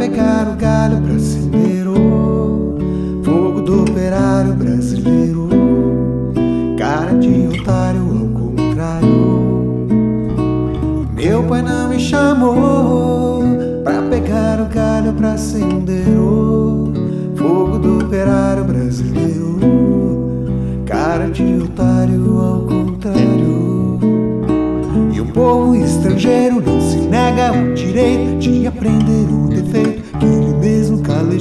pegar o galho brasileiro, fogo do operário brasileiro, cara de otário ao contrário. Meu pai não me chamou pra pegar o galho pra acender fogo do operário brasileiro, cara de otário ao contrário. E o povo estrangeiro não se nega o direito de aprender o defeito.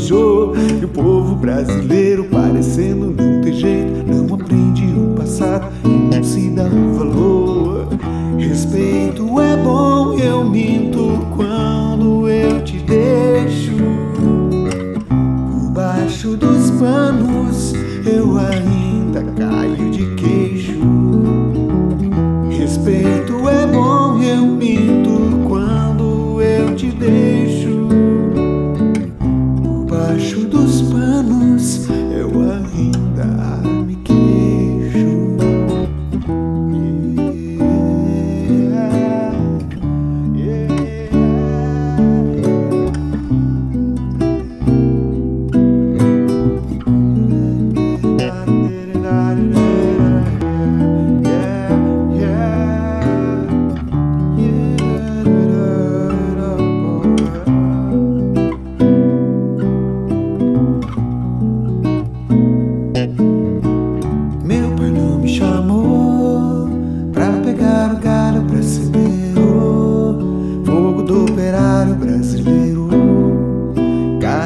E o povo brasileiro parecendo não ter jeito, não aprende o passado e não se dá o valor. Respeito é bom, eu minto quando eu te deixo. Por baixo dos panos eu ainda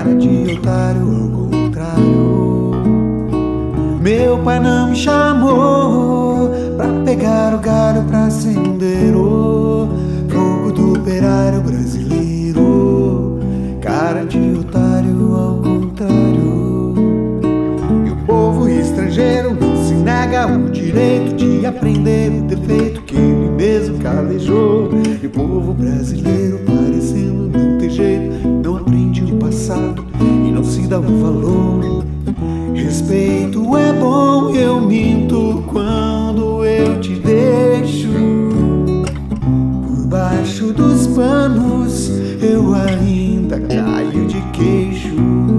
Cara de otário ao contrário. Meu pai não me chamou pra pegar o galho pra acender o fogo do operário brasileiro. Cara de otário ao contrário. E o povo estrangeiro não se nega o direito de aprender o defeito que ele mesmo calejou. E o povo brasileiro parecendo valor. Respeito é bom, eu minto quando eu te deixo. Por baixo dos panos eu ainda caio de queixo.